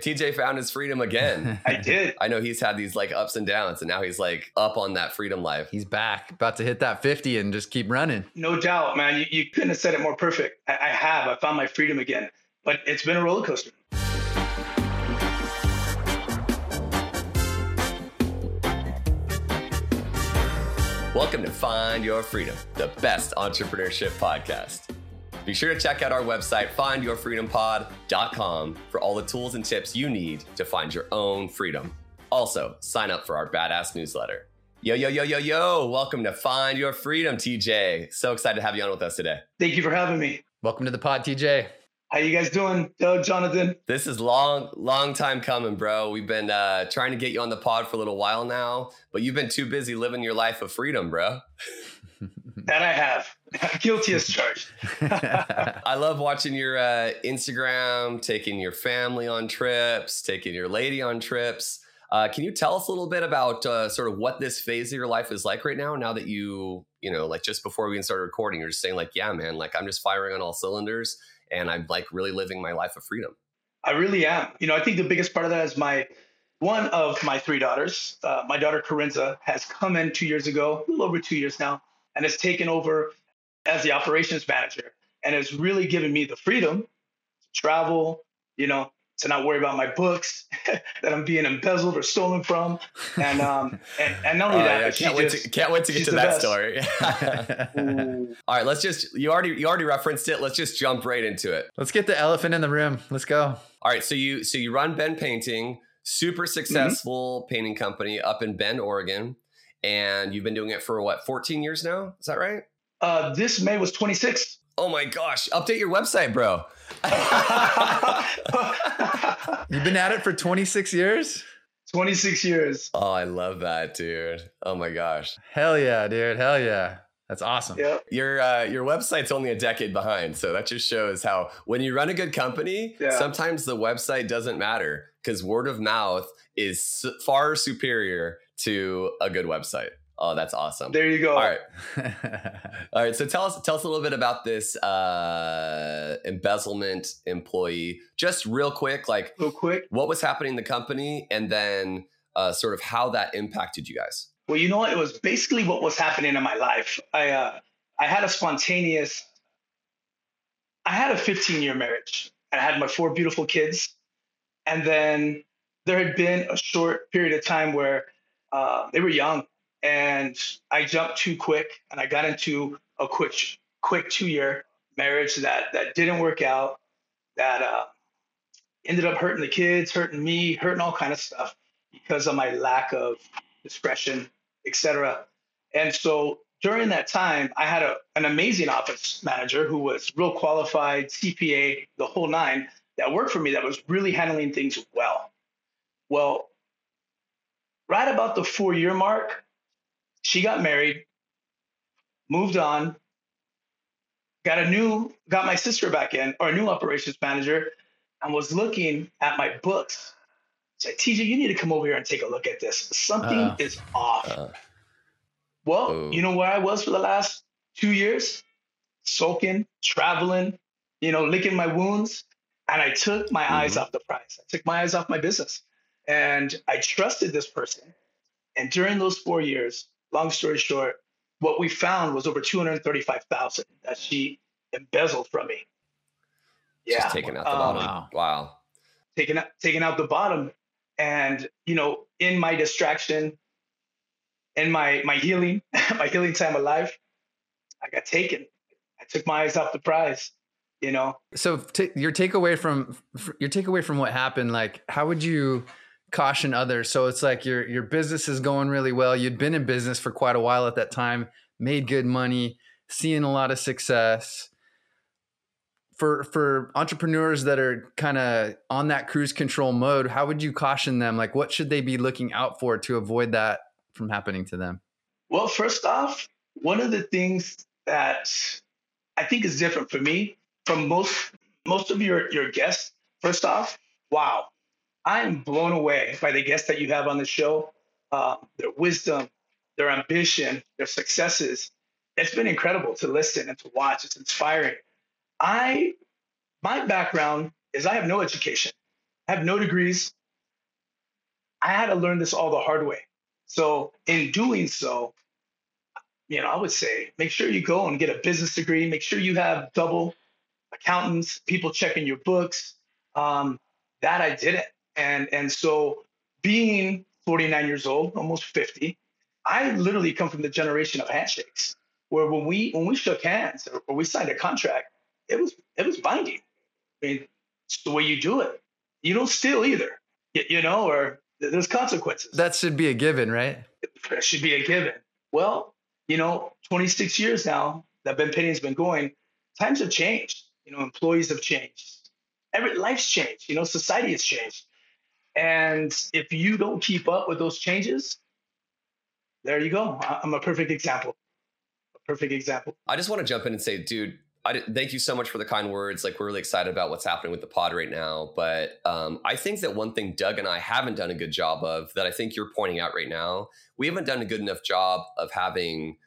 TJ found his freedom again. I did. I know he's had these like ups and downs, and now he's like up on that freedom life. He's back, about to hit that 50 and just keep running. No doubt, man. You, you couldn't have said it more perfect. I, I have. I found my freedom again, but it's been a roller coaster. Welcome to Find Your Freedom, the best entrepreneurship podcast. Be sure to check out our website, findyourfreedompod.com, for all the tools and tips you need to find your own freedom. Also, sign up for our badass newsletter. Yo, yo, yo, yo, yo. Welcome to Find Your Freedom, TJ. So excited to have you on with us today. Thank you for having me. Welcome to the pod, TJ. How you guys doing, Doug, Jonathan? This is long, long time coming, bro. We've been uh, trying to get you on the pod for a little while now, but you've been too busy living your life of freedom, bro. that I have. Guilty as charged. I love watching your uh, Instagram, taking your family on trips, taking your lady on trips. Uh, can you tell us a little bit about uh, sort of what this phase of your life is like right now? Now that you, you know, like just before we even started recording, you're just saying like, yeah, man, like I'm just firing on all cylinders and I'm like really living my life of freedom. I really am. You know, I think the biggest part of that is my one of my three daughters. Uh, my daughter Corinza has come in two years ago, a little over two years now, and has taken over as the operations manager and it's really given me the freedom to travel, you know, to not worry about my books that I'm being embezzled or stolen from. And um and, and not only Oh, that, yeah, but she can't wait just- to can't wait to get to that best. story. All right, let's just you already you already referenced it. Let's just jump right into it. Let's get the elephant in the room. Let's go. All right, so you so you run Bend Painting, super successful painting company up in Bend, Oregon, and you've been doing it for what 14 years now? Is that right? Uh, this May was 26. Oh my gosh! Update your website, bro. You've been at it for 26 years? 26 years. oh, I love that, dude. Oh my gosh, Hell yeah, dude. Hell yeah. That's awesome. Yeah. your uh, your website's only a decade behind, so that just shows how when you run a good company, Yeah. sometimes the website doesn't matter because word of mouth is far superior to a good website. Oh, that's awesome. There you go. All right. All right, so tell us tell us a little bit about this uh, embezzlement employee, just real quick. Like, Real quick. what was happening in the company, and then uh, sort of how that impacted you guys. Well, you know what? It was basically what was happening in my life. I uh, I had a spontaneous. I had a 15 year marriage. and I had my four beautiful kids, and then there had been a short period of time where uh, they were young, and I jumped too quick, and I got into a quick quick two year marriage that that didn't work out. That uh, ended up hurting the kids, hurting me, hurting all kind of stuff because of my lack of discretion, etc. And so during that time, I had a, an amazing office manager who was real qualified, CPA, the whole nine, that worked for me that was really handling things well. Well, right about the four year mark, she got married, moved on, got a new, got my sister back in, or a new operations manager, and was looking at my books. Said, TJ, you need to come over here and take a look at this. Something Uh. is off. Uh, Well, Oh. you know where I was for the last two years? Sulking, traveling, you know, licking my wounds. And I took my eyes Mhm. off the prize. I took my eyes off my business. And I trusted this person. And during those four years, long story short, what we found was over 235,000 that she embezzled from me. Yeah. just taking out the Um, bottom. wow. Wow. taking out taking out the bottom and you know in my distraction in my my healing my healing time of life i got taken i took my eyes off the prize you know So t- your takeaway from f- your takeaway from what happened, like how would you caution others? So it's like your your business is going really well. You'd been in business for quite a while at that time, made good money, seeing a lot of success. For for entrepreneurs that are kind of on that cruise control mode, how would you caution them? Like what should they be looking out for to avoid that from happening to them? well first off one of the things that i think is different for me from most most of your your guests first off wow i am blown away by the guests that you have on the show uh, their wisdom their ambition their successes it's been incredible to listen and to watch it's inspiring i my background is i have no education I have no degrees. I had to learn this all the hard way. So in doing so, you know, I would say make sure you go and get a business degree. Make sure you have double accountants, people checking your books. Um, that I didn't, and and so being 49 years old, almost 50, I literally come from the generation of handshakes, where when we when we shook hands or we signed a contract, it was it was binding. I mean, it's the way you do it. You don't steal either, you, know, or there's consequences. That should be a given, right? That should be a given. Well, you know, 26 years now that Bend Painting has been going, times have changed. You know, employees have changed. Every life's changed. You know, society has changed. And if you don't keep up with those changes, there you go. I'm a perfect example. A perfect example. I just want to jump in and say, dude, I thank you so much for the kind words. Like we're really excited about what's happening with the pod right now. But um, I think that one thing Doug and I haven't done a good job of that I think you're pointing out right now, we haven't done a good enough job of having,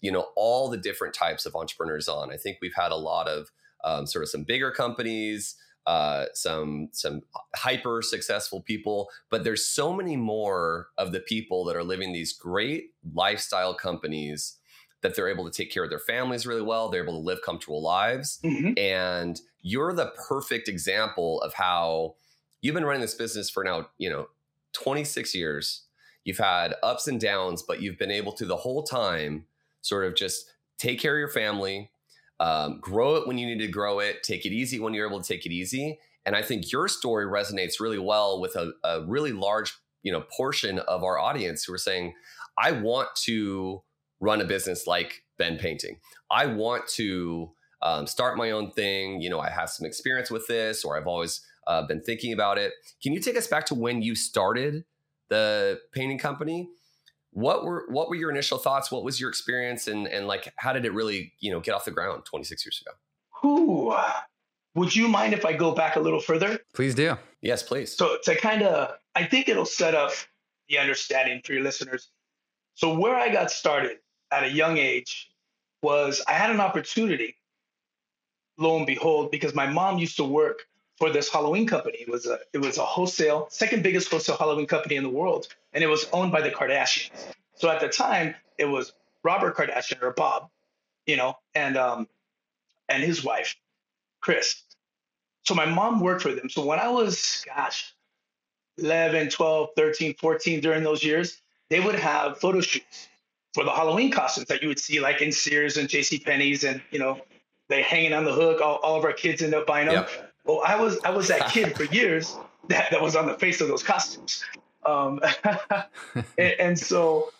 you know, all the different types of entrepreneurs on. I think we've had a lot of um, sort of some bigger companies, uh, some some hyper successful people, but there's so many more of the people that are living these great lifestyle companies that they're able to take care of their families really well. They're able to live comfortable lives. Mm-hmm. And you're the perfect example of how you've been running this business for now, you know, 26 years. You've had ups and downs, but you've been able to the whole time sort of just take care of your family, um, grow it when you need to grow it, take it easy when you're able to take it easy. And I think your story resonates really well with a, a really large, you know, portion of our audience who are saying, I want to run a business like Bend Painting. I want to um, start my own thing. You know, I have some experience with this, or I've always uh, been thinking about it. Can you take us back to when you started the painting company? What were what were your initial thoughts? What was your experience, and and like how did it really you know get off the ground 26 years ago? Ooh, would you mind if I go back a little further? Please do. Yes, please. So to kind of, I think it'll set up the understanding for your listeners. So where I got started at a young age was I had an opportunity, lo and behold, because my mom used to work for this Halloween company. It was a it was a wholesale, second biggest wholesale Halloween company in the world, and it was owned by the Kardashians. So at the time, it was Robert Kardashian or Bob, you know, and um, and his wife, Kris. So my mom worked for them. So when I was, gosh, 11, 12, 13, 14, during those years, they would have photo shoots for the Halloween costumes that you would see like in Sears and J.C. Penney's, and you know they hanging on the hook. All, all of our kids end up buying them. Yep. Well, I was I was that kid for years that, that was on the face of those costumes, um, and, and so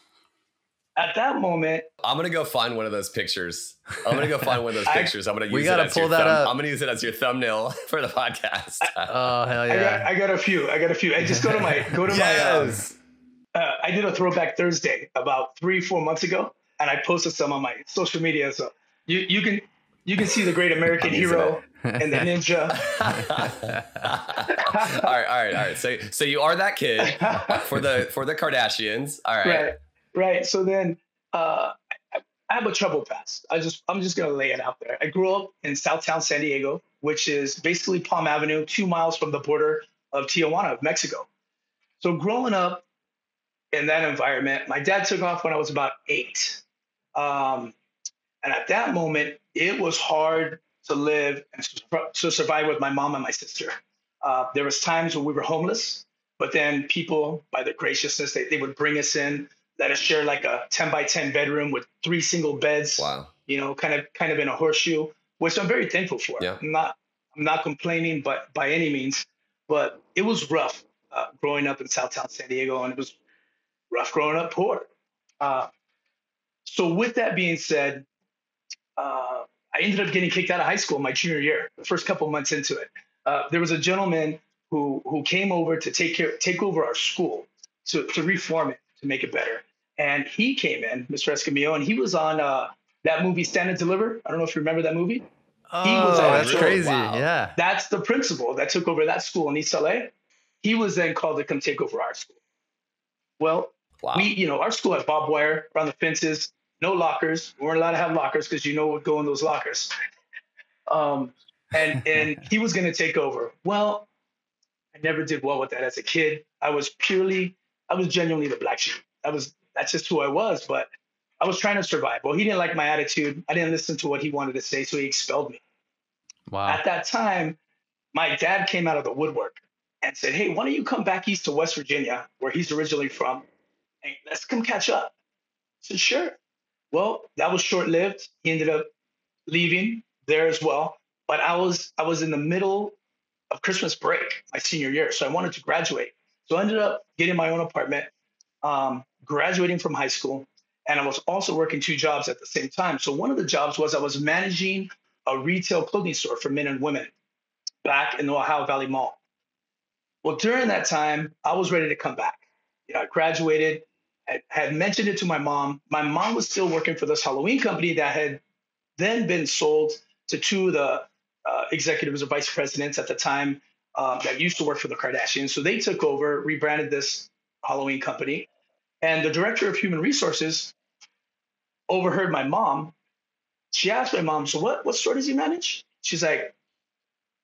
at that moment, I'm gonna go find one of those pictures. I'm gonna go find one of those pictures. I, am gonna use we gotta it as pull your that thumb, up. I'm gonna use it as your thumbnail for the podcast. oh hell yeah! I got, I got, a few. I got a few. I just go to my go to yes. my. Um, uh, I did a throwback Thursday about three, four months ago, and I posted some on my social media. So you you can you can see the great American hero and the ninja. all right, all right, all right. So so you are that kid for the for the Kardashians. All right, right, right. So then uh, I, have a trouble past. I just I'm just gonna lay it out there. I grew up in Southtown San Diego, which is basically Palm Avenue, two miles from the border of Tijuana, of Mexico. So growing up, in that environment. My dad took off when I was about eight. Um, and at that moment, it was hard to live and to survive with my mom and my sister. Uh, there was times when we were homeless, but then people, by their graciousness, they, they would bring us in, let us share like a 10 by 10 bedroom with three single beds. Wow. You know, kind of kind of in a horseshoe, which I'm very thankful for. Yeah. I'm not I'm not complaining, but by any means. But it was rough uh, growing up in Southtown San Diego, and it was rough growing up poor. Uh, so with that being said, uh, I ended up getting kicked out of high school my junior year, the first couple months into it. Uh, there was a gentleman who who came over to take care take over our school to to reform it to make it better. And he came in, Mr. Escamillo, and he was on uh, that movie Stand and Deliver. I don't know if you remember that movie. Oh, he was that's crazy. Wow. Yeah. That's the principal that took over that school in East LA. He was then called to come take over our school. Well, wow. we, you know, our school had barbed wire around the fences, no lockers. We weren't allowed to have lockers because you know what would go in those lockers. um, and and he was going to take over. Well, I never did well with that as a kid. I was purely, I was genuinely the black sheep. I was, that's just who I was. But I was trying to survive. Well, he didn't like my attitude. I didn't listen to what he wanted to say, so he expelled me. Wow. At that time, my dad came out of the woodwork and said, Hey, why don't you come back east to West Virginia, where he's originally from, and let's come catch up. I said, Sure. Well, that was short lived. He ended up leaving there as well. But I was I was in the middle of Christmas break my senior year, so I wanted to graduate. So I ended up getting my own apartment, um, graduating from high school, and I was also working two jobs at the same time. So one of the jobs was I was managing a retail clothing store for men and women back in the Ohio Valley Mall. Well, during that time, I was ready to come back. You know, I graduated, I had mentioned it to my mom. My mom was still working for this Halloween company that had then been sold to two of the uh, executives or vice presidents at the time um, that used to work for the Kardashians. So they took over, rebranded this Halloween company. And the director of human resources overheard my mom. She asked my mom, So what, what store does he manage? She's like,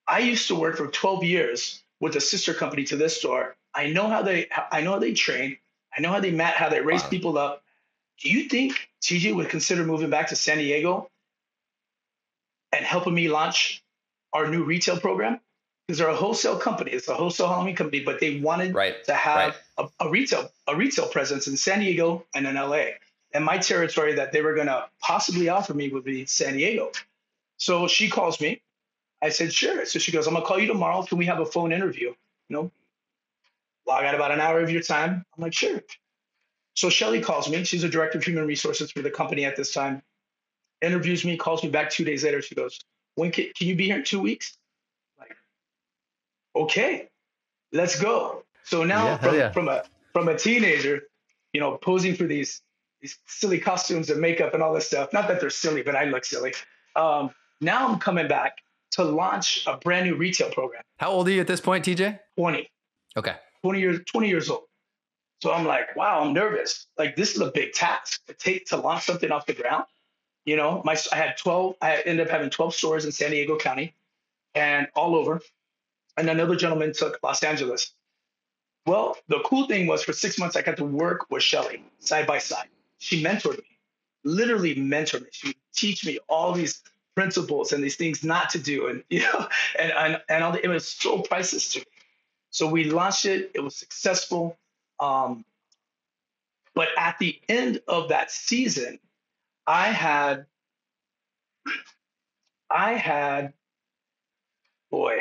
I used to work for 12 years with a sister company to this store. I know how they I know how they train. I know how they met, how they raise wow. people up. Do you think TJ would consider moving back to San Diego and helping me launch our new retail program? Because they're a wholesale company. It's a wholesale Halloween company, but they wanted right. to have right. a, a retail a retail presence in San Diego and in LA. And my territory that they were going to possibly offer me would be San Diego. So she calls me. I said, sure. So she goes, I'm going to call you tomorrow. Can we have a phone interview? You know, well, I got about an hour of your time. I'm like, sure. So Shelly calls me. She's a director of human resources for the company at this time. Interviews me, calls me back two days later. She goes, when can, can you be here in two weeks? I'm like, okay, let's go. So now Yeah, from, yeah. from a from a teenager, you know, posing for these these silly costumes and makeup and all this stuff. Not that they're silly, but I look silly. Um, now I'm coming back to launch a brand new retail program. How old are you at this point, TJ? 20, Okay. 20 years, 20 years old. So I'm like, wow, I'm nervous. Like this is a big task to take to launch something off the ground. You know, my I had 12. I ended up having 12 stores in San Diego County, and all over. And another gentleman took Los Angeles. Well, the cool thing was for six months I got to work with Shelly side by side. She mentored me, literally mentored me. She would teach me all these principles and these things not to do, and you know, and and, and all the, it was so priceless to me. So we launched it. It was successful. Um, but at the end of that season, I had, I had, boy,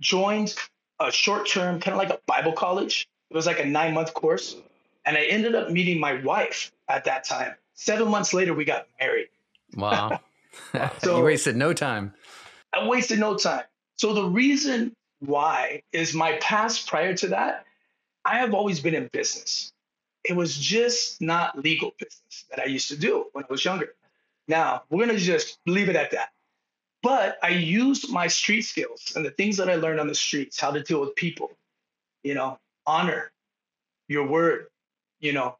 joined a short term, kind of like a Bible college. It was like a nine month course. And I ended up meeting my wife at that time. Seven months later, we got married. Wow. So- you wasted no time. I wasted no time. So the reason why is my past prior to that, I have always been in business. It was just not legal business that I used to do when I was younger. Now, we're going to just leave it at that. But I used my street skills and the things that I learned on the streets, how to deal with people, you know, honor your word, you know,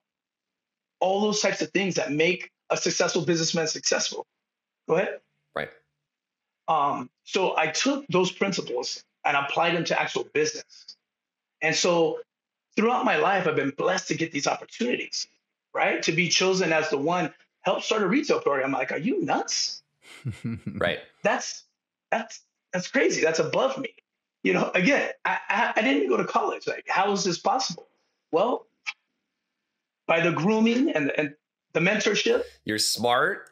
all those types of things that make a successful businessman successful. Go ahead. Right. Um, so I took those principles and apply them to actual business. And so throughout my life, I've been blessed to get these opportunities, right? To be chosen as the one help start a retail program. I'm like, are you nuts? Right. That's that's that's crazy. That's above me. You know, again, I, I, I didn't go to college. Like, how is this possible? Well, by the grooming and, and the mentorship, You're smart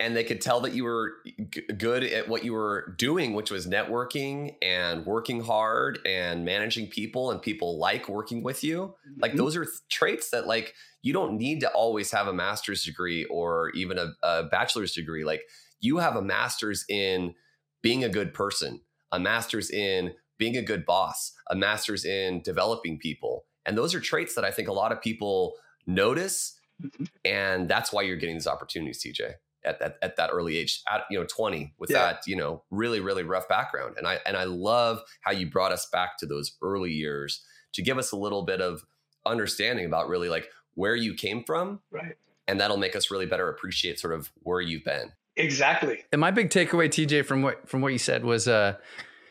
and they could tell that you were g- good at what you were doing, which was networking and working hard and managing people and people like working with you. Like Mhm. those are th- traits that like you don't need to always have a master's degree or even a, a bachelor's degree. Like you have a master's in being a good person, a master's in being a good boss, a master's in developing people. And those are traits that I think a lot of people notice. Mhm. And that's why you're getting these opportunities, TJ, at that at that early age, at you know, 20, with Yeah. that, you know, really, really rough background. And I and I love how you brought us back to those early years to give us a little bit of understanding about really like where you came from. right? And that'll make us really better appreciate sort of where you've been. Exactly. And my big takeaway, TJ, from what from what you said was, uh,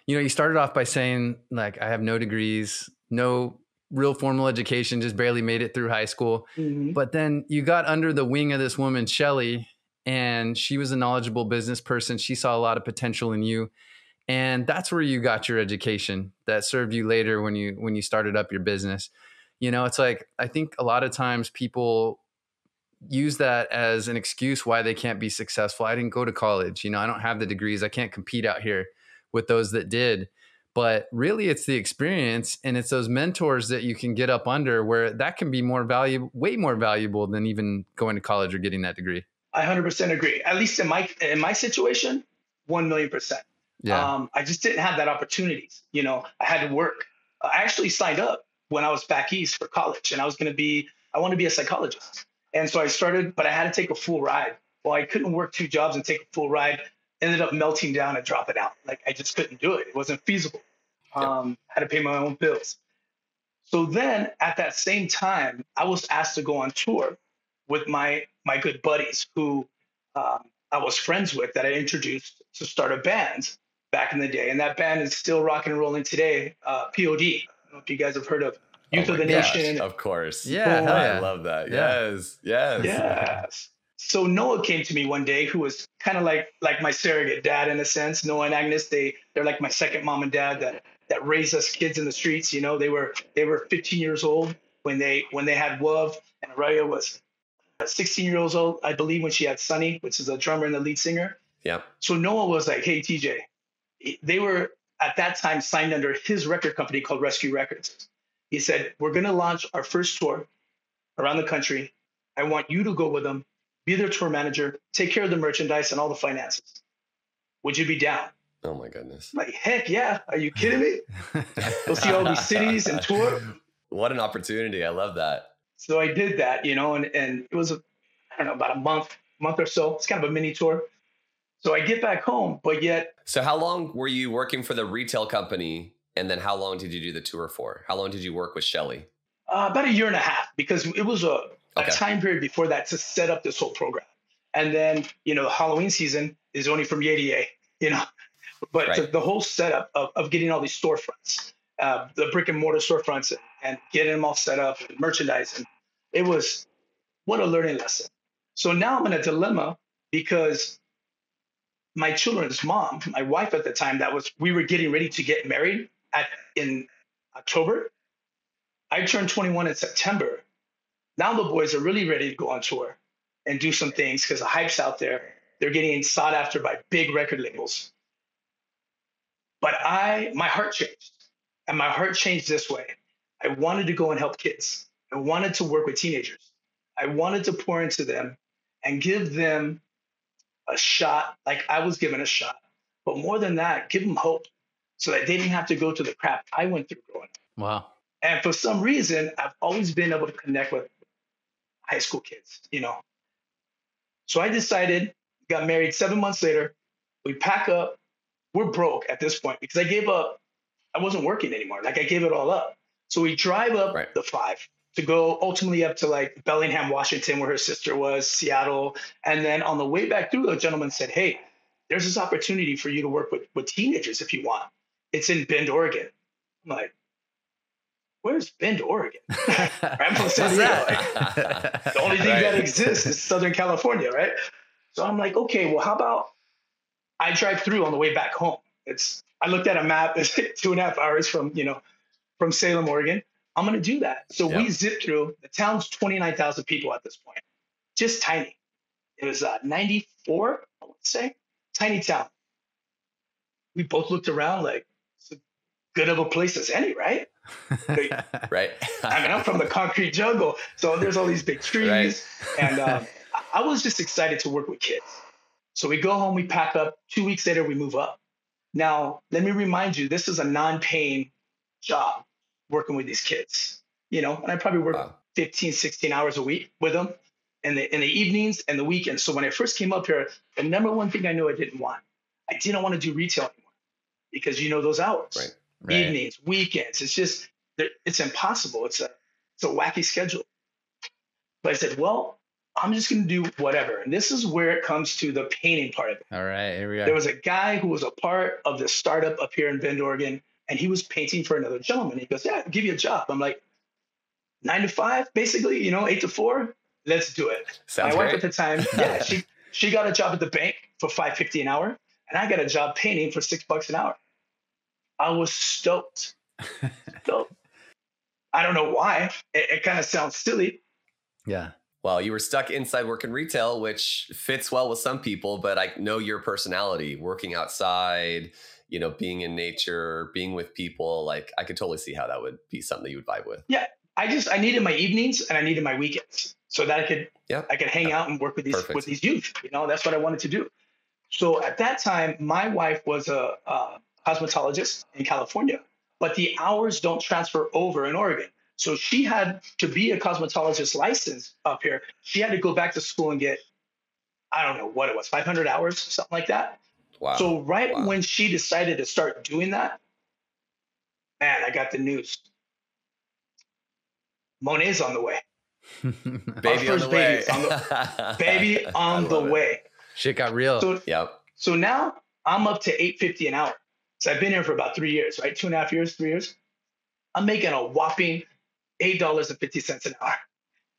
you know, you started off by saying like, I have no degrees, no real formal education, just barely made it through high school. Mhm. But then you got under the wing of this woman, Shelly, and she was a knowledgeable business person. She saw a lot of potential in you. And that's where you got your education that served you later when you when you started up your business. You know, it's like I think a lot of times people use that as an excuse why they can't be successful. I didn't go to college, you know, I don't have the degrees. I can't compete out here with those that did. But really it's the experience and it's those mentors that you can get up under where that can be more valuable, way more valuable than even going to college or getting that degree. I 100% agree. At least in my in my situation, one million percent. Yeah. Um, I just didn't have that opportunities. You know, I had to work. I actually signed up when I was back east for college, and I was going to be. I want to be a psychologist, and so I started, but I had to take a full ride. Well, I couldn't work two jobs and take a full ride. Ended up melting down and dropping out. Like I just couldn't do it. It wasn't feasible. Um, had to pay my own bills. So then, at that same time, I was asked to go on tour with my my good buddies who um, I was friends with that I introduced to start a band back in the day, and that band is still rocking and rolling today. Uh, POD. I don't know if you guys have heard of Youth Oh of the gosh, Nation. Of course. Yeah, hell I love that. Yeah. Yes. Yes. Yes. So Noah came to me one day, who was kind of like like my surrogate dad in a sense. Noah and Agnes, they they're like my second mom and dad that that raised us kids in the streets. You know, they were they were 15 years old when they when they had Wuv, and Araya was 16 years old, I believe, when she had Sonny, which is a drummer and the lead singer. Yeah. So Noah was like, "Hey, TJ," they were at that time signed under his record company called Rescue Records. He said, "We're going to launch our first tour around the country. I want you to go with them, be their tour manager, take care of the merchandise and all the finances. Would you be down?" Oh my goodness. I'm like, heck yeah! Are you kidding me? Go see all these cities and tour. What an opportunity. I love that. So I did that, you know, and, and it was, a, I don't know, about a month, month or so. It's kind of a mini tour. So I get back home, but yet So how long were you working for the retail company? And then how long did you do the tour for? How long did you work with Shelly? uh, about a year and a half because it was a, a Okay. time period before that to set up this whole program. And then, you know, the Halloween season is only from yay to yay, you know, but Right. to the whole setup of, of getting all these storefronts, uh, the brick and mortar storefronts and, getting them all set up and merchandise. And it was what a learning lesson. So now I'm in a dilemma because my children's mom, my wife at the time, that was, we were getting ready to get married at, in October. I turned 21 in September. Now the boys are really ready to go on tour and do some things because the hype's out there. They're getting sought after by big record labels. But I, my heart changed. And my heart changed this way. I wanted to go and help kids. I wanted to work with teenagers. I wanted to pour into them and give them a shot like I was given a shot. But more than that, give them hope so that they didn't have to go through the crap I went through growing up. wow. And for some reason, I've always been able to connect with high school kids, you know. So I decided, got married seven months later. We pack up. We're broke at this point because I gave up. I wasn't working anymore. Like I gave it all up. So we drive up Right. the five to go ultimately up to like Bellingham, Washington, where her sister was, Seattle. And then on the way back through, the gentleman said, Hey, there's this opportunity for you to work with, with teenagers if you want. It's in Bend, Oregon. I'm like, where's Bend, Oregon? I'm from San What's Diego. that? The only thing Right. that exists is Southern California, right? So I'm like, okay, well, how about I drive through on the way back home? It's I looked at a map, it's two and a half hours from, you know, from Salem, Oregon. I'm gonna do that. So we Yeah. zip through. The town's 29,000 people at this point, just tiny. It was uh, 94, I would say, tiny town. We both looked around like, it's as good of a place as any, right? right. I mean, I'm from the concrete jungle, so there's all these big trees, Right. and um, I was just excited to work with kids. So we go home, we pack up. Two weeks later, we move up. Now, let me remind you, this is a non-paying job working with these kids. You know, and I probably work Wow. 15, 16 hours a week with them in the in the evenings and the weekends. So when I first came up here, the number one thing I knew I didn't want, I didn't want to do retail anymore because you know those hours Right. Right. evenings, weekends. It's just it's impossible. It's a it's a wacky schedule. But I said, well, I'm just going to do whatever. And this is where it comes to the painting part of it. All right, here we are. There was a guy who was a part of this startup up here in Bend, Oregon, and he was painting for another gentleman. He goes, Yeah, I'll give you a job. I'm like, nine to five, basically, you know, eight to four. Let's do it. Sounds My wife at the time, yeah, she she got a job at the bank for five fifty an hour, and I got a job painting for six bucks an hour. I was stoked. stoked. I don't know why. It, it kind of sounds silly. yeah. Well, you were stuck inside working retail, which fits well with some people, but I know your personality, working outside, you know, being in nature, being with people. Like, I could totally see how that would be something that you would vibe with. Yeah. I just I needed my evenings and I needed my weekends so that I could Yep. I could hang out and work with these Perfect. with these youth. You know, that's what I wanted to do. So at that time, my wife was a, a cosmetologist in California, but the hours don't transfer over in Oregon. So she had to be a cosmetologist license up here. She had to go back to school and get, I don't know what it was, 500 hours, something like that. Wow. So right Wow. when she decided to start doing that, man, I got the news. Monet's on the way. baby on the way. baby is Baby on the it. way. Shit got real. So Yep. so now I'm up to 850 an hour. So I've been here for about three years, right? Two and a half years, three years. I'm making a whopping eight dollars and fifty cents an hour.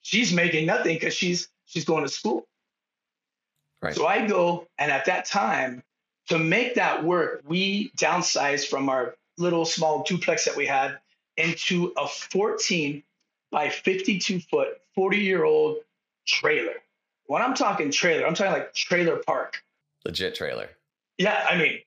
She's making nothing because she's she's going to school. Right. So I go, and at that time, to make that work, we downsized from our little small duplex that we had into a 14 by 52 foot, 40 year old trailer. When I'm talking trailer, I'm talking like trailer park. Legit trailer. Yeah, I mean,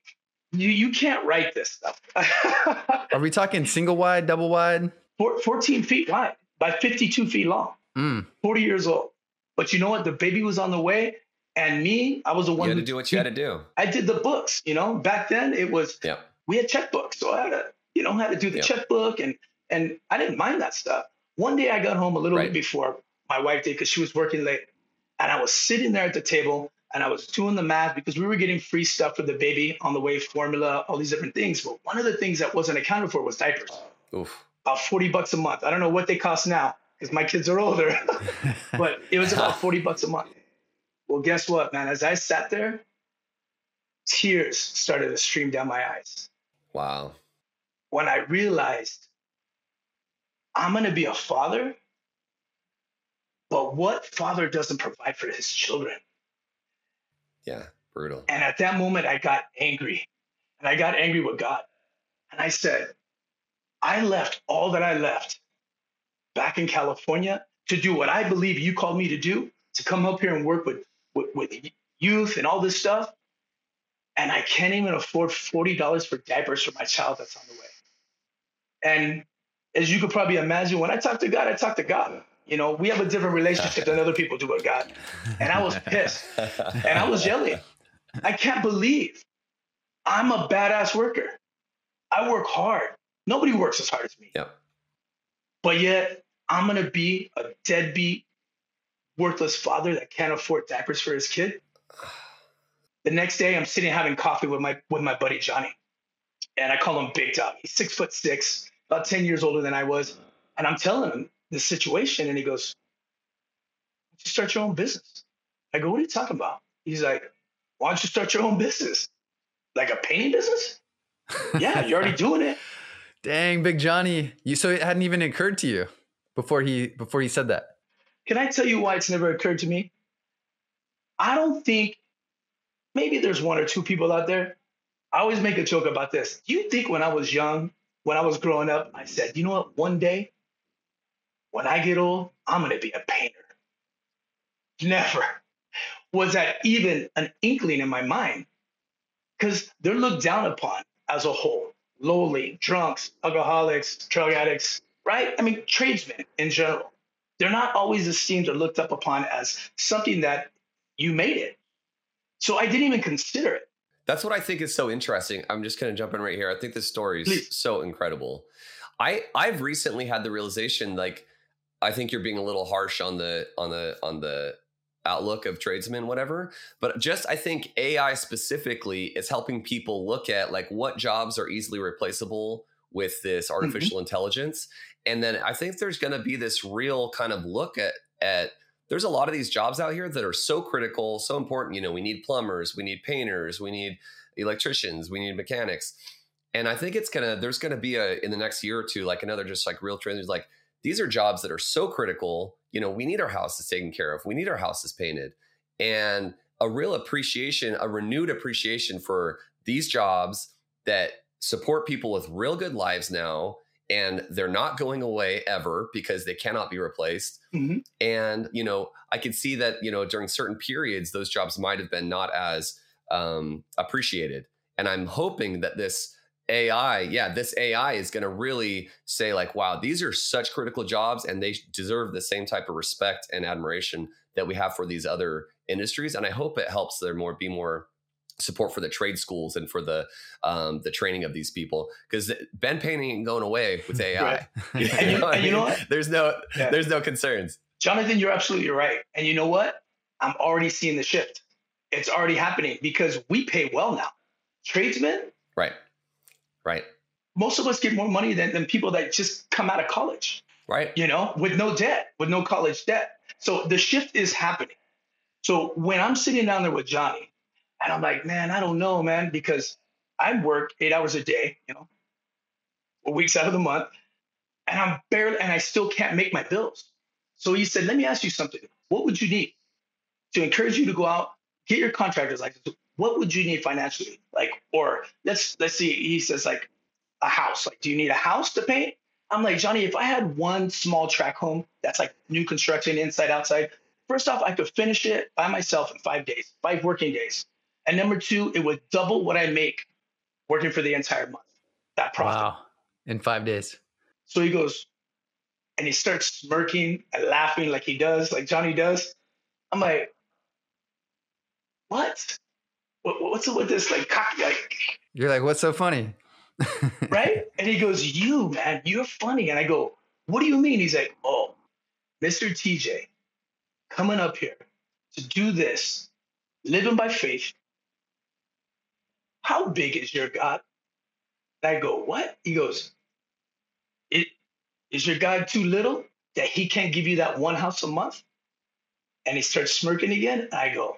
you you can't write this stuff. Are we talking single wide, double wide? Four- 14 feet wide by 52 feet long, Mm. 40 years old. But you know what? The baby was on the way, and me, I was the You one had to do what you had to do. I did the books. You know, back then it was Yep. we had checkbooks, so I had to you know had to do the Yep. checkbook, and and I didn't mind that stuff. One day I got home a little Right. bit before my wife did because she was working late, and I was sitting there at the table and I was doing the math because we were getting free stuff for the baby on the way, formula, all these different things. But one of the things that wasn't accounted for was diapers. Oof. About 40 bucks a month. I don't know what they cost now because my kids are older, but it was about 40 bucks a month. Well, guess what, man? As I sat there, tears started to stream down my eyes Wow. when I realized I'm going to be a father, but what father doesn't provide for his children? Yeah. Brutal. And at that moment, I got angry. And I got angry with God. And I said, I left all that I left back in California to do what I believe you called me to do, to come up here and work with, with, with youth and all this stuff. And I can't even afford $40 for diapers for my child that's on the way. And as you could probably imagine, when I talk to God, I talk to God. You know, we have a different relationship than other people do with God. And I was pissed and I was yelling. I can't believe I'm a badass worker. I work hard. Nobody works as hard as me. Yep. But yet I'm gonna be a deadbeat, worthless father that can't afford diapers for his kid. The next day I'm sitting having coffee with my with my buddy Johnny. And I call him Big Dog. He's six foot six, about 10 years older than I was. And I'm telling him the situation, and he goes, Why don't you start your own business? I go, What are you talking about? He's like, Why don't you start your own business? Like a painting business? yeah, you're already doing it. Dang, Big Johnny. You so it hadn't even occurred to you before he before he said that. Can I tell you why it's never occurred to me? I don't think maybe there's one or two people out there. I always make a joke about this. Do you think when I was young, when I was growing up, I said, you know what, one day when I get old, I'm to be a painter? Never was that even an inkling in my mind because they're looked down upon as a whole lowly, drunks, alcoholics, drug addicts, right? I mean, tradesmen in general. They're not always esteemed or looked up upon as something that you made it. So I didn't even consider it. That's what I think is so interesting. I'm just going to jump in right here. I think this story is Please. so incredible. I I've recently had the realization like I think you're being a little harsh on the on the on the outlook of tradesmen whatever, but just I think AI specifically is helping people look at like what jobs are easily replaceable with this Mm-hmm. artificial intelligence and then I think there's going to be this real kind of look at at there's a lot of these jobs out here that are so critical, so important. You know, we need plumbers, we need painters, we need electricians, we need mechanics. And I think it's gonna there's gonna be a in the next year or two, like another just like real trend. Like these are jobs that are so critical. You know, we need our houses taken care of. We need our houses painted. And a real appreciation, a renewed appreciation for these jobs that support people with real good lives now and they're not going away ever because they cannot be replaced Mhm. and you know i could see that you know during certain periods those jobs might have been not as um, appreciated and i'm hoping that this ai yeah this ai is going to really say like wow these are such critical jobs and they deserve the same type of respect and admiration that we have for these other industries and i hope it helps there more be more support for the trade schools and for the um, the training of these people because bend painting ain't going away with ai Right. You And you- know what I and you know what? there's no Yeah. there's no concerns Jonathan, you're absolutely right. And you know what? I'm already seeing the shift. It's already happening because we pay well now. Tradesmen, right right most of us get more money than, than people that just come out of college, right you know, with no debt, with no college debt. So the shift is happening. So when I'm sitting down there with Johnny and I'm like, man, I don't know, man, because I work eight hours a day, you know, weeks out of the month, and I'm barely, and I still can't make my bills. So he said, let me ask you something. What would you need to encourage you to go out, get your contractor's license? What would you need financially? Like, or let's let's see. He says like a house. Like, do you need a house to paint? I'm like Johnny. If I had one small track home that's like new construction, inside outside. First off, I could finish it by myself in five days, five working days. And number two, it would double what I make working for the entire month. That profit. Wow. In five days. So he goes, and he starts smirking and laughing like he does, like Johnny does. I'm like, what? What what's up with this like cocky, like, You're like, what's so funny? right? And he goes, you man, you're funny. And I go, what do you mean? He's like, oh, Mr. TJ, coming up here to do this, living by faith. How big is your God? And I go, what? He goes, it is your God too little that he can't give you that one house a month? And he starts smirking again. I go,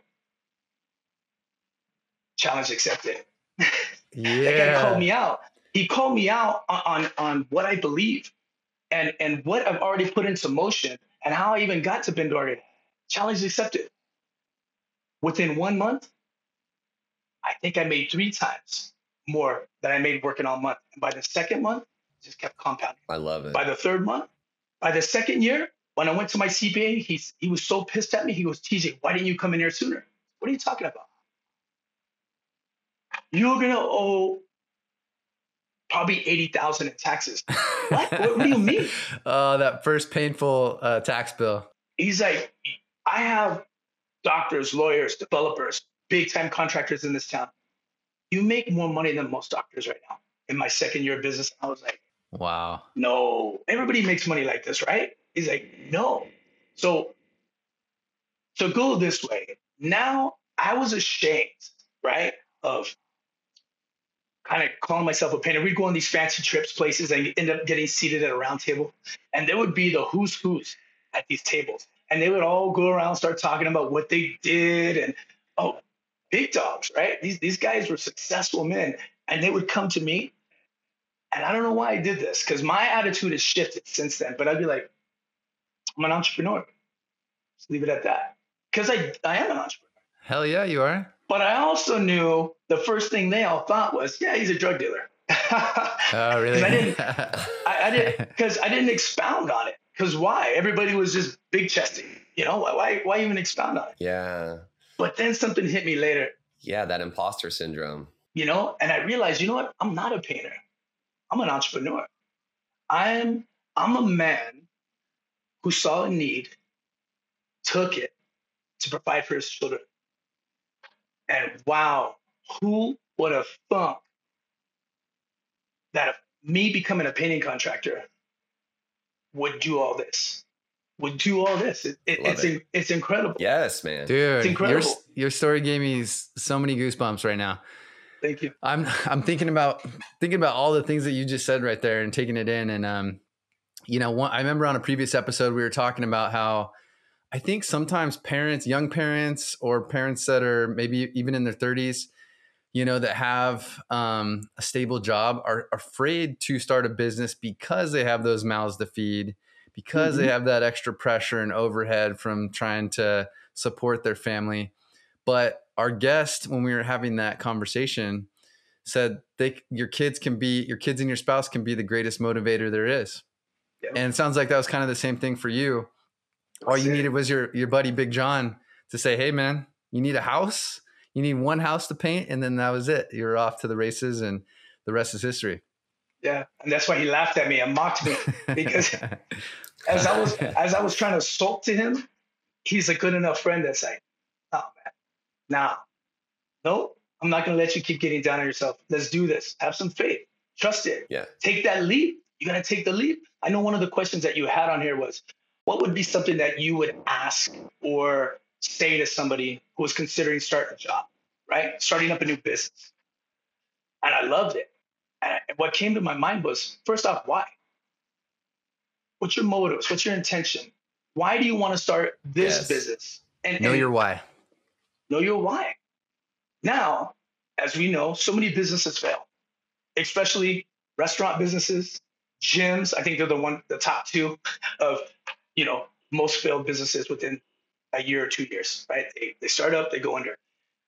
challenge accepted. Yeah. That guy called me out. He called me out on, on, on what I believe and, and what I've already put into motion and how I even got to Bend, Oregon. Challenge accepted. Within one month, I think I made three times more than I made working all month. And by the second month, it just kept compounding. i love it By the third month, by the second year, when I went to my CPA, he's, he was so pissed at me. He goes, TJ, why didn't you come in here sooner? What are you talking about? You're gonna owe probably eighty thousand in taxes. What? what? What do you mean? oh, that first painful uh, tax bill. He's like, I have doctors, lawyers, developers, big time contractors in this town. You make more money than most doctors right now. In my second year of business, I was like, Wow. no, everybody makes money like this, right? He's like, no. So, so go this way. Now I was ashamed, right, of kind of calling myself a painter. We'd go on these fancy trips, places, and end up getting seated at a round table, and there would be the who's who's at these tables, and they would all go around start talking about what they did, and oh, big dogs, right? These these guys were successful men, and they would come to me and I don't know why I did this because my attitude has shifted since then. But I'd be like, I'm an entrepreneur. Just leave it at that. Because I, I am an entrepreneur. Hell yeah, you are. But I also knew the first thing they all thought was, yeah, he's a drug dealer. Oh, really? I didn't- I, I didn't because I didn't expound on it. Because why? Everybody was just big chesting. You know, why, why why even expound on it? yeah But then something hit me later, yeah that imposter syndrome you know, and I realized, you know what? I'm not a painter. I'm an entrepreneur. I'm I'm a man who saw a need, took it to provide for his children. And wow, who would have thunk that me becoming a painting contractor would do all this? Would do all this? It, it- it's it. in- it's incredible. yes man Dude, your, incredible. your story gave me so many goosebumps right now. Thank you. I'm I'm thinking about thinking about all the things that you just said right there and taking it in and um you know one, I remember on a previous episode we were talking about how I think sometimes parents, young parents, or parents that are maybe even in their 30s, you know, that have um, a stable job are afraid to start a business because they have those mouths to feed, because mm-hmm. they have that extra pressure and overhead from trying to support their family. But our guest, when we were having that conversation, said they your kids can be your kids and your spouse can be the greatest motivator there is. And it sounds like that was kind of the same thing for you. All you needed was your your buddy Big John to say, "Hey man, you need a house. You need one house to paint," and then that was it. You're off to the races, and the rest is history. Yeah, and that's why he laughed at me and mocked me because as I was as I was trying to sulk to him, he's a good enough friend that's like, "Oh man, nah, no, I'm not gonna let you keep getting down on yourself. Let's do this. Have some faith. Trust it. Yeah. Take that leap. You gotta take the leap. I know one of the questions that you had on here was, what would be something that you would ask or say to somebody who was considering starting a job, right? Starting up a new business. And I loved it. And what came to my mind was first off, why? What's your motives? What's your intention? Why do you want to start this yes. business? And know and your why. Know your why. Now, as we know, so many businesses fail, especially restaurant businesses, gyms. I think they're the one, the top two of you know, most failed businesses within a year or two years, right? They, they start up, they go under.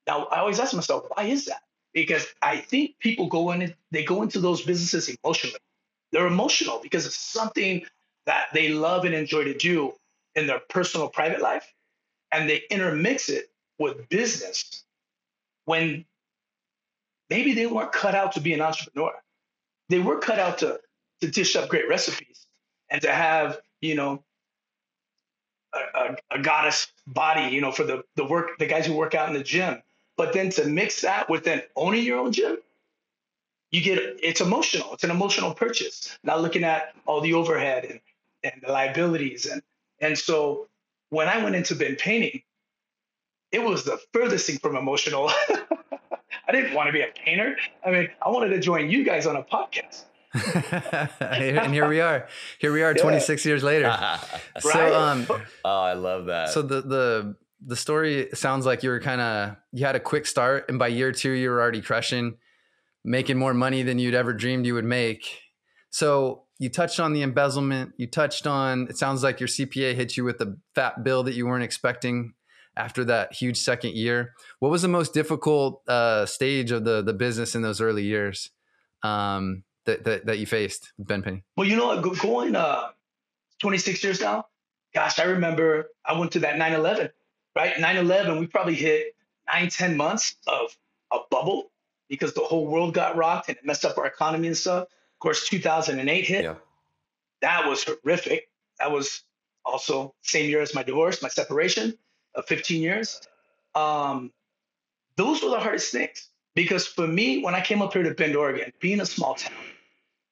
Now, I always ask myself, why is that? Because I think people go in, they go into those businesses emotionally. They're emotional because it's something that they love and enjoy to do in their personal private life. And they intermix it with business when maybe they weren't cut out to be an entrepreneur. They were cut out to, to dish up great recipes and to have, you know, a, a, goddess body, you know, for the the work the guys who work out in the gym. But then to mix that with then owning your own gym, you get it's emotional. It's an emotional purchase. Not looking at all the overhead and and the liabilities and and so when I went into Bend painting, it was the furthest thing from emotional. I didn't want to be a painter. I mean, I wanted to join you guys on a podcast. and here we are. Here we are, yeah. 26 years later. so, um, oh, I love that. So the the the story sounds like you were kind of you had a quick start, and by year two, you were already crushing, making more money than you'd ever dreamed you would make. So you touched on the embezzlement. You touched on. It sounds like your CPA hit you with a fat bill that you weren't expecting after that huge second year. What was the most difficult uh, stage of the the business in those early years? Um, that, that, that you faced, Bend Painting? Well, you know, what? going uh, 26 years now, gosh, I remember I went to that 9 11, right? 9 11, we probably hit nine, 10 months of a bubble because the whole world got rocked and it messed up our economy and stuff. Of course, 2008 hit. Yeah. That was horrific. That was also same year as my divorce, my separation of 15 years. Um, those were the hardest things because for me, when I came up here to Bend, Oregon, being a small town,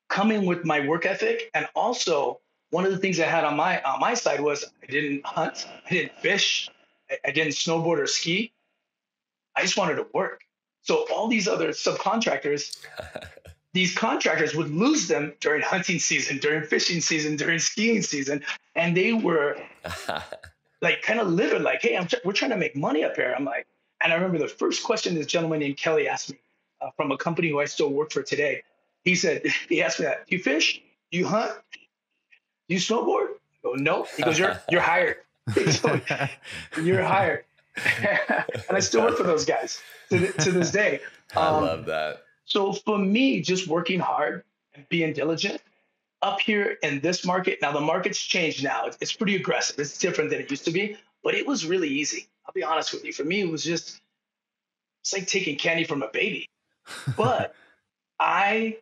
coming with my work ethic and also one of the things I had on my on my side was I didn't hunt, I didn't fish, I, I didn't snowboard or ski. I just wanted to work. So all these other subcontractors, these contractors would lose them during hunting season, during fishing season, during skiing season, and they were like kind of living like, "Hey, I'm we're trying to make money up here." I'm like, and I remember the first question this gentleman named Kelly asked me uh, from a company who I still work for today. He said, he asked me that, do you fish? Do you hunt? Do you snowboard? I go, no. He goes, you're, you're hired. you're hired. and I still work for those guys to, to this day. Um, I love that. So for me, just working hard and being diligent up here in this market, now the market's changed now. It's, it's pretty aggressive. It's different than it used to be, but it was really easy. I'll be honest with you. For me, it was just, it's like taking candy from a baby. But I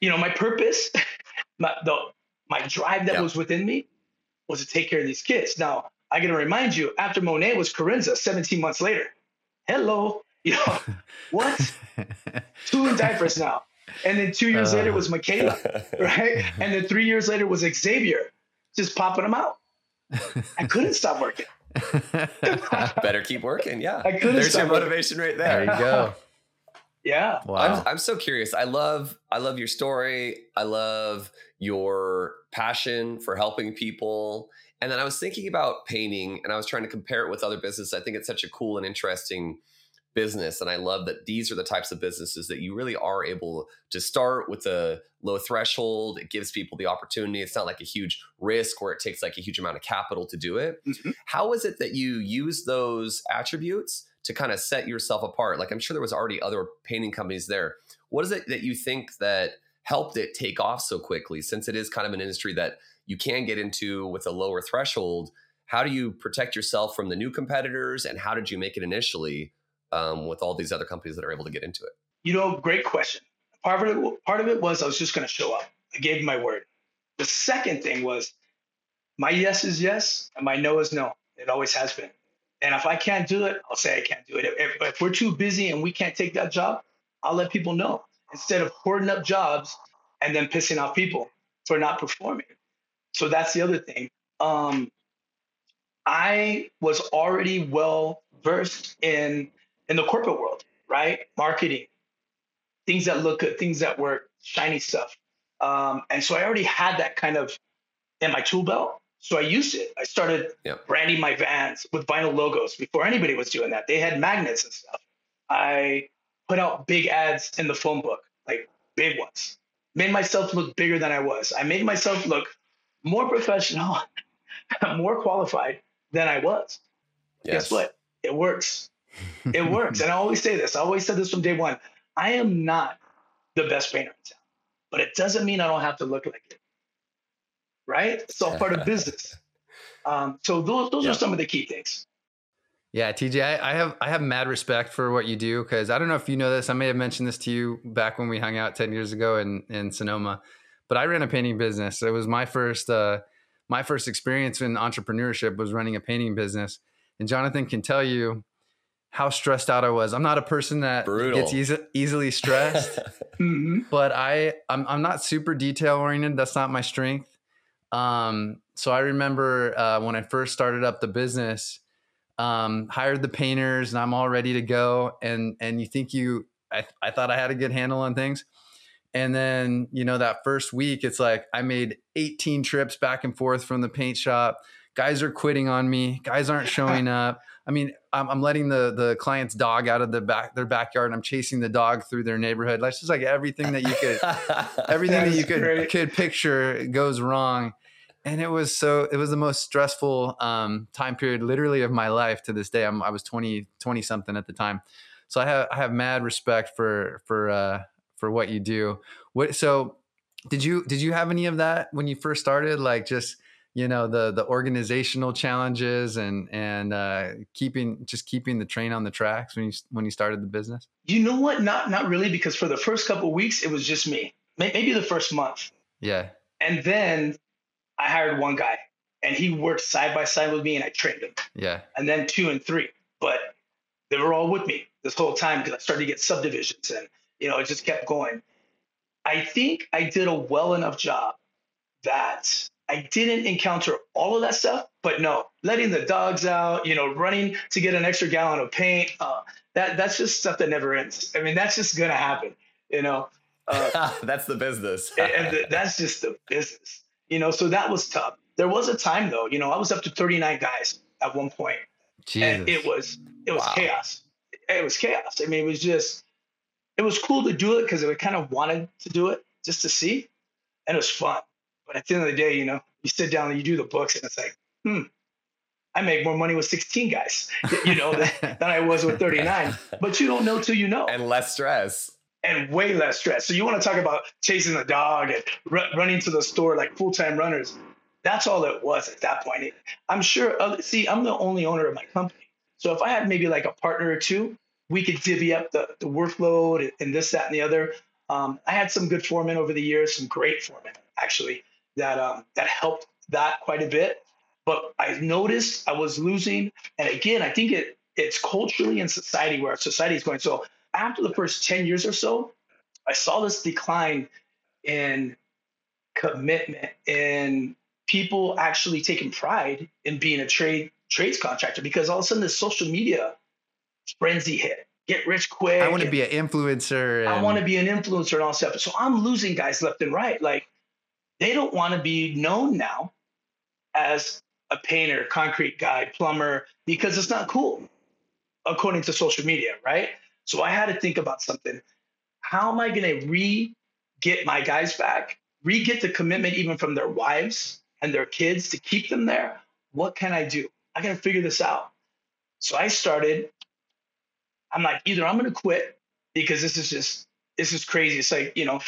you know, my purpose, my the my drive that yeah. was within me was to take care of these kids. Now, I gotta remind you, after Monet was Corinza 17 months later. Hello. You know, what? two in diapers now. And then two years uh, later was Michaela, right? And then three years later was Xavier, just popping them out. I couldn't stop working. Better keep working. Yeah. I couldn't There's your motivation working. right there. There you go. Yeah. Wow. I'm, I'm so curious. I love I love your story. I love your passion for helping people And then I was thinking about painting and I was trying to compare it with other businesses. I think it's such a cool and interesting business. And I love that these are the types of businesses that you really are able to start with a low threshold. It gives people the opportunity. It's not like a huge risk where it takes like a huge amount of capital to do it. Mm-hmm. How is it that you use those attributes to kind of set yourself apart? Like I'm sure there was already other painting companies there. What is it that you think that helped it take off so quickly since it is kind of an industry that you can get into with a lower threshold? How do you protect yourself from the new competitors and how did you make it initially um, with all these other companies that are able to get into it? You know, great question. Part of it, part of it was I was just going to show up. I gave my word. The second thing was my yes is yes and my no is no. It always has been. And if I can't do it, I'll say I can't do it. If, if we're too busy and we can't take that job, I'll let people know instead of hoarding up jobs and then pissing off people for not performing. So that's the other thing. Um, I was already well versed in in the corporate world, right? Marketing, things that look good, things that work, shiny stuff. Um, and so I already had that kind of in my tool belt. So I used it. I started yep. branding my vans with vinyl logos before anybody was doing that. They had magnets and stuff. I put out big ads in the phone book, like big ones. Made myself look bigger than I was. I made myself look more professional, more qualified than I was. Yes. Guess what? It works it works. And I always say this. I always said this from day one. I am not the best painter in town, but it doesn't mean I don't have to look like it. Right? It's all part of business. Um, so those those yep. are some of the key things. Yeah, TJ, I, I, have I have mad respect for what you do because I don't know if you know this. I may have mentioned this to you back when we hung out ten years ago in in Sonoma, but I ran a painting business. It was my first uh, my first experience in entrepreneurship was running a painting business. And Jonathan can tell you how stressed out I was. I'm not a person that Brutal. gets easy, easily stressed, mm-hmm. but I I'm, I'm not super detail oriented. That's not my strength. Um, so I remember uh, when I first started up the business, um, hired the painters, and I'm all ready to go. And and you think you, I, I thought I had a good handle on things. And then, you know, that first week, it's like I made 18 trips back and forth from the paint shop. Guys are quitting on me. Guys aren't showing up. I mean, I'm, I'm, letting the the client's dog out of the back their backyard, and I'm chasing the dog through their neighborhood. That's just like everything that you could, everything that you could great. could picture goes wrong. And it was so it was the most stressful um, time period, literally, of my life to this day. I'm, I was 20 20 something at the time, so I have I have mad respect for for uh, for what you do. What so did you did you have any of that when you first started? Like just you know the the organizational challenges and and uh, keeping just keeping the train on the tracks when you when you started the business? You know what? Not not really because for the first couple weeks it was just me. Maybe the first month. Yeah. And then I hired one guy and he worked side by side with me and I trained him. Yeah. And then two and three, but they were all with me this whole time because I started to get subdivisions and you know it just kept going. I think I did a well enough job that I didn't encounter all of that stuff, but no, letting the dogs out, you know, running to get an extra gallon of paint, uh, that that's just stuff that never ends. I mean, that's just gonna happen, you know. Uh, that's the business, and the, that's just the business, you know. So that was tough. There was a time though, you know, I was up to 39 guys at one point, Jesus. and it was it was wow. chaos. It was chaos. I mean, it was just it was cool to do it because I kind of wanted to do it just to see, and it was fun but at the end of the day, you know, you sit down and you do the books, and it's like, hmm, I make more money with 16 guys, you know, than, than I was with 39. But you don't know till you know. And less stress. And way less stress. So you want to talk about chasing the dog and r- running to the store like full time runners. That's all it was at that point. I'm sure. Uh, see, I'm the only owner of my company. So if I had maybe like a partner or two, we could divvy up the, the workload and this, that, and the other. Um, I had some good foremen over the years, some great foremen actually that um, that helped that quite a bit. But I noticed I was losing, and again, I think it it's culturally in society where society is going. So after the first ten years or so, I saw this decline in commitment in people actually taking pride in being a trade trades contractor because all of a sudden the social media frenzy hit get rich quick. I want to be an influencer. And... I want to be an influencer and all stuff. So I'm losing guys left and right. Like they don't want to be known now as a painter, concrete guy, plumber, because it's not cool according to social media, right? So I had to think about something. How am I going to re get my guys back, re get the commitment even from their wives and their kids to keep them there? What can I do? I got to figure this out. So I started. I'm like, either I'm going to quit because this is just this is crazy. It's like you know,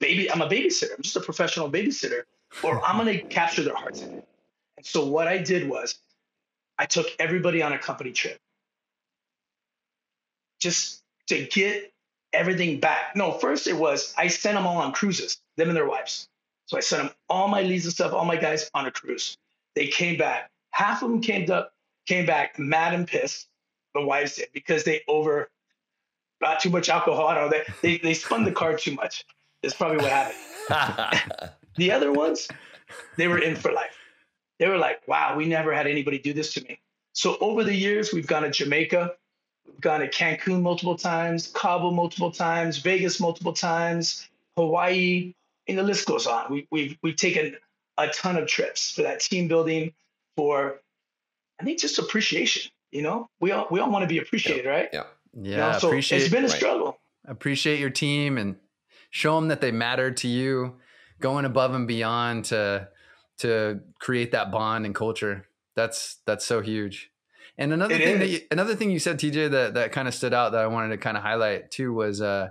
baby. I'm a babysitter. I'm just a professional babysitter, or I'm going to capture their hearts. And so what I did was, I took everybody on a company trip, just to get everything back. No, first it was I sent them all on cruises, them and their wives. So I sent them all my leads and stuff, all my guys on a cruise. They came back. Half of them came up, came back mad and pissed. The wives did because they over got too much alcohol. I don't know. They, they, they spun the car too much. Is probably what happened. the other ones, they were in for life. They were like, wow, we never had anybody do this to me. So over the years, we've gone to Jamaica, we've gone to Cancun multiple times, Cabo multiple times, Vegas multiple times, Hawaii, and the list goes on. We, we've, we've taken a ton of trips for that team building, for I think just appreciation. You know, we all we all want to be appreciated, yeah. right? Yeah. Yeah. You know, so appreciate, it's been a right. struggle. appreciate your team and show them that they matter to you, going above and beyond to to create that bond and culture. That's that's so huge. And another It thing that you, another thing you said, TJ, that that kind of stood out that I wanted to kind of highlight too was uh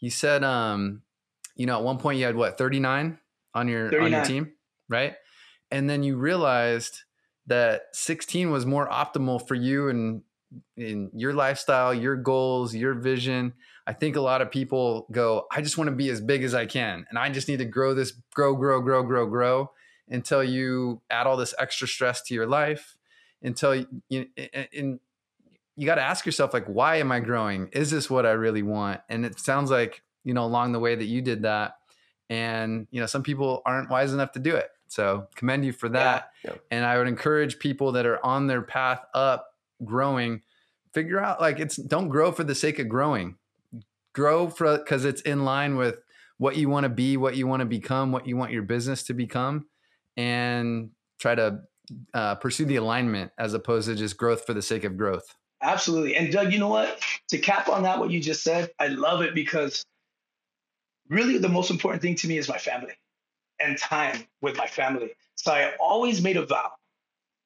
you said um you know at one point you had what 39 on your on your team, right? And then you realized that 16 was more optimal for you and in your lifestyle, your goals, your vision. I think a lot of people go, I just want to be as big as I can. And I just need to grow this, grow, grow, grow, grow, grow until you add all this extra stress to your life. Until you, you and you got to ask yourself, like, why am I growing? Is this what I really want? And it sounds like, you know, along the way that you did that. And, you know, some people aren't wise enough to do it. So commend you for that. Yeah. And I would encourage people that are on their path up growing figure out like it's don't grow for the sake of growing grow for because it's in line with what you want to be what you want to become what you want your business to become and try to uh, pursue the alignment as opposed to just growth for the sake of growth Absolutely. And Doug, you know what? To cap on that, what you just said, I love it because really the most important thing to me is my family and time with my family. So I always made a vow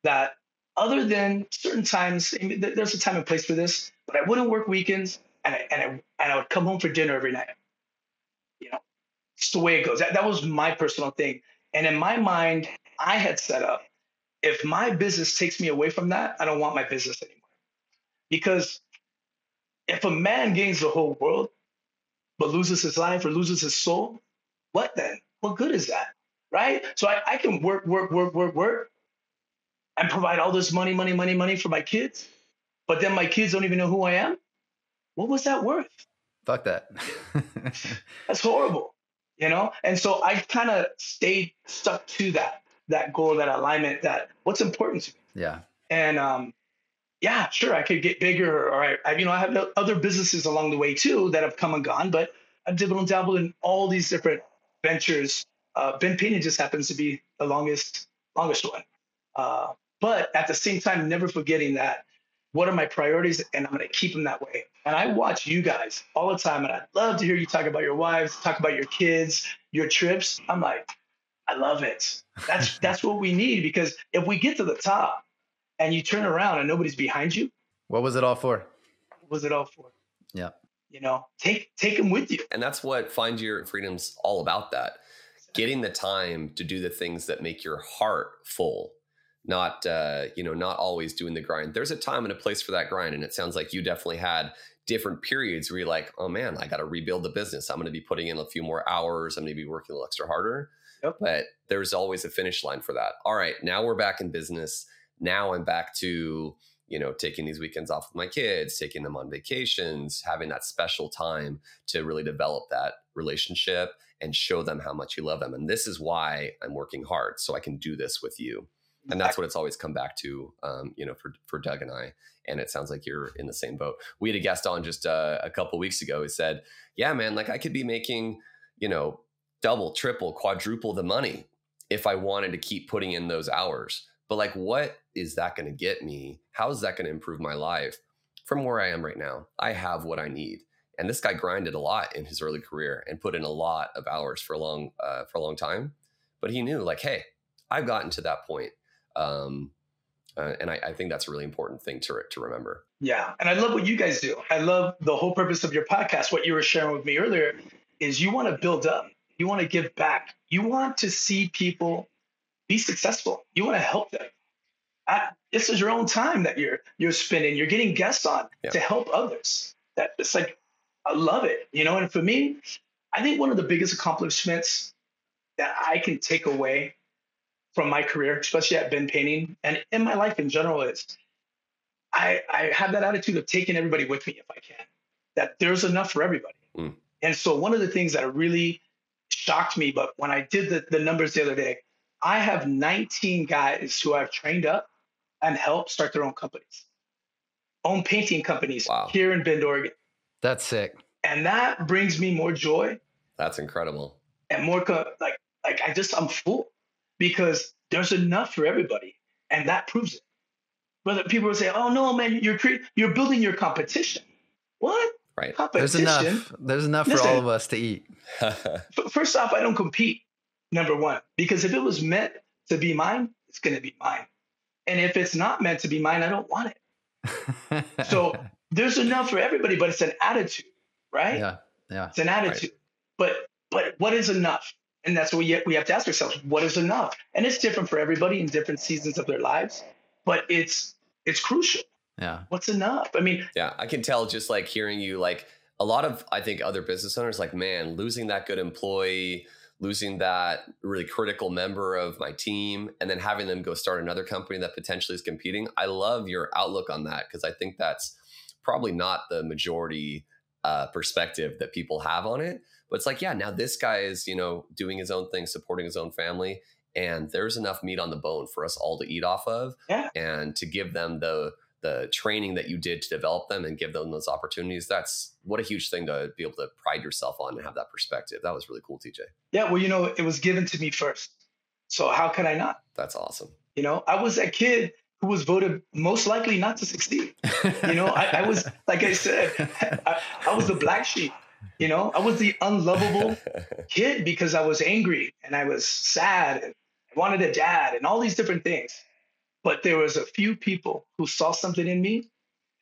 that other than certain times, there's a time and place for this, but I wouldn't work weekends and I, and I, and I would come home for dinner every night. You know, it's the way it goes. That, that was my personal thing. And in my mind, I had set up if my business takes me away from that, I don't want my business anymore. Because if a man gains the whole world but loses his life or loses his soul, what then? What good is that? Right? So I, I can work, work, work, work, work, and provide all this money, money, money, money for my kids, but then my kids don't even know who I am. What was that worth? fuck that That's horrible, you know? And so I kind of stayed stuck to that, that goal, that alignment, that what's important to me. yeah And um, yeah, sure, I could get bigger, or I, I, you know, I have other businesses along the way too that have come and gone, but I've dibbled and dabbled in all these different ventures. Uh, Bend Painting just happens to be the longest, longest one. Uh, but at the same time, never forgetting that what are my priorities, and I'm going to keep them that way. And I watch you guys all the time, and I'd love to hear you talk about your wives, talk about your kids, your trips. I'm like, I love it. That's that's what we need because if we get to the top and you turn around and nobody's behind you, what was it all for what was it all for? yeah You know, take take them with you. And that's what Find Your Freedom's all about that. Getting the time to do the things that make your heart full, not uh, you know, not always doing the grind. There's a time and a place for that grind. And it sounds like you definitely had different periods where you're like, oh man, I got to rebuild the business. I'm going to be putting in a few more hours. I'm going to be working a little extra harder. Yep. But there's always a finish line for that. All right, now we're back in business. Now I'm back to you know, taking these weekends off with my kids, taking them on vacations, having that special time to really develop that relationship and show them how much you love them. And this is why I'm working hard so I can do this with you. And that's what it's always come back to, um, you know, for, for Doug and I. And it sounds like you're in the same boat. We had a guest on just uh, a couple weeks ago who said, yeah, man, like I could be making, you know, double, triple, quadruple the money if I wanted to keep putting in those hours but like, what is that going to get me? How is that going to improve my life from where I am right now? I have what I need. And this guy grinded a lot in his early career and put in a lot of hours for a long, uh, for a long time. But he knew, like, hey, I've gotten to that point. Um, uh, and I, I, think that's a really important thing to, to remember. Yeah. And I love what you guys do. I love the whole purpose of your podcast. What you were sharing with me earlier is you want to build up, you want to give back, you want to see people be successful, you want to help them. I, this is your own time that you're you're spending. You're getting guests on yeah. to help others. That it's like I love it, you know. And for me, I think one of the biggest accomplishments that I can take away from my career, especially at Bend Painting and in my life in general, is I, I have that attitude of taking everybody with me if I can. That there's enough for everybody. Mm. And so one of the things that really shocked me, but when I did the, the numbers the other day, I have 19 guys who I've trained up and helped start their own companies, own painting companies wow. here in Bend, Oregon. That's sick. And that brings me more joy. That's incredible. And more like like I just I'm full because there's enough for everybody, and that proves it. Whether people will say, "Oh no, man, you're cre- you're building your competition." What? Right. There's enough. There's enough Listen, for all of us to eat. first off, I don't compete. Number one, because if it was meant to be mine, it's going to be mine. And if it's not meant to be mine, I don't want it. so there's enough for everybody, but it's an attitude, right? Yeah. Yeah. It's an attitude. Right. But but what is enough? And that's what we, we have to ask ourselves, what is enough? And it's different for everybody in different seasons of their lives, but it's it's crucial. Yeah. What's enough? I mean, yeah, I can tell just like hearing you like a lot of I think other business owners like, man, losing that good employee, losing that really critical member of my team and then having them go start another company that potentially is competing. I love your outlook on that because I think that's probably not the majority uh, perspective that people have on it. But it's like, yeah, now this guy is, you know, doing his own thing, supporting his own family, and there's enough meat on the bone for us all to eat off of, yeah. and to give them the the training that you did to develop them and give them those opportunities that's what a huge thing to be able to pride yourself on and have that perspective. That was really cool tj yeah well you know it was given to me first. So how could i not? That's awesome. You know i was that kid who was voted most likely not to succeed. You know I, I, was like i said I, I was the black sheep you know i was the unlovable kid because i was angry and i was sad and I wanted a dad and all these different things but there was a few people who saw something in me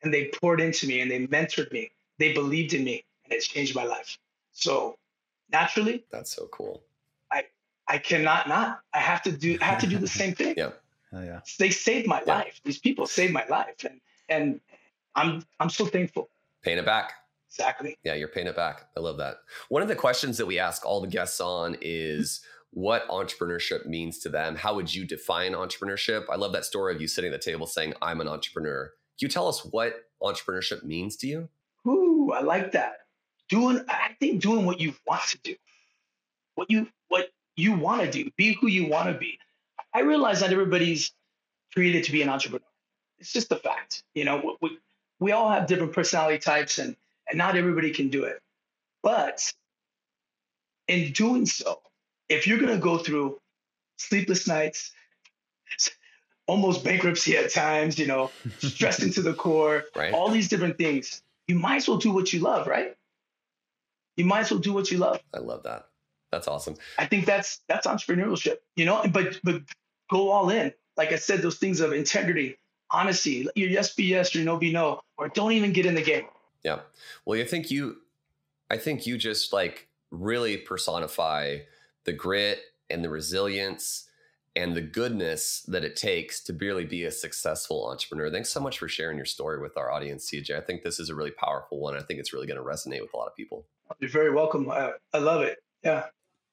and they poured into me and they mentored me. They believed in me and it changed my life. So naturally, that's so cool. I I cannot not. I have to do I have to do the same thing. yeah. Oh, yeah. They saved my yeah. life. These people saved my life and and I'm I'm so thankful. Paying it back. Exactly. Yeah, you're paying it back. I love that. One of the questions that we ask all the guests on is what entrepreneurship means to them. How would you define entrepreneurship? I love that story of you sitting at the table saying, I'm an entrepreneur. Can you tell us what entrepreneurship means to you? Ooh, I like that. Doing, I think doing what you want to do, what you what you want to do, be who you want to be. I realize that everybody's created to be an entrepreneur. It's just a fact. You know, we, we all have different personality types, and and not everybody can do it. But in doing so, if you're going to go through sleepless nights, almost bankruptcy at times, you know, stressed into the core, right. all these different things, you might as well do what you love, right? You might as well do what you love. I love that. That's awesome. I think that's that's entrepreneurship, you know, but but go all in. Like I said, those things of integrity, honesty, your yes be yes, your no be no, or don't even get in the game. Yeah. Well, I think you I think you just like really personify the grit and the resilience and the goodness that it takes to really be a successful entrepreneur. Thanks so much for sharing your story with our audience, TJ. I think this is a really powerful one. I think it's really going to resonate with a lot of people. You're very welcome. I, I love it. Yeah.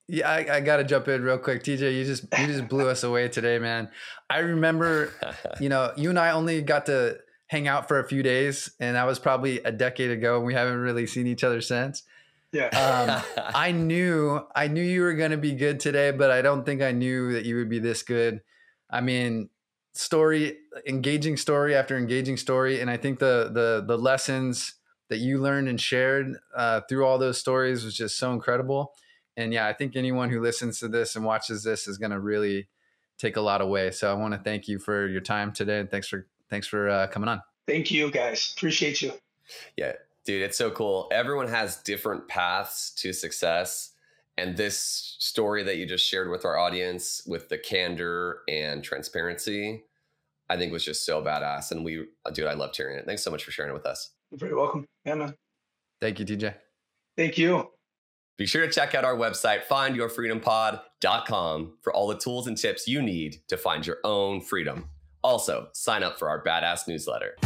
Yeah, I, I got to jump in real quick, TJ. You just you just blew us away today, man. I remember, you know, you and I only got to hang out for a few days, and that was probably a decade ago, and we haven't really seen each other since. Yeah. um, I knew I knew you were going to be good today, but I don't think I knew that you would be this good. I mean, story, engaging story after engaging story, and I think the the the lessons that you learned and shared uh, through all those stories was just so incredible. And yeah, I think anyone who listens to this and watches this is going to really take a lot away. So I want to thank you for your time today, and thanks for thanks for uh, coming on. Thank you, guys. Appreciate you. Yeah, dude, it's so cool. Everyone has different paths to success. And this story that you just shared with our audience with the candor and transparency, I think was just so badass. And we, dude, I loved hearing it. Thanks so much for sharing it with us. You're very welcome. Yeah, man. Thank you, TJ. Thank you. Be sure to check out our website, findyourfreedompod.com, for all the tools and tips you need to find your own freedom. Also, sign up for our badass newsletter.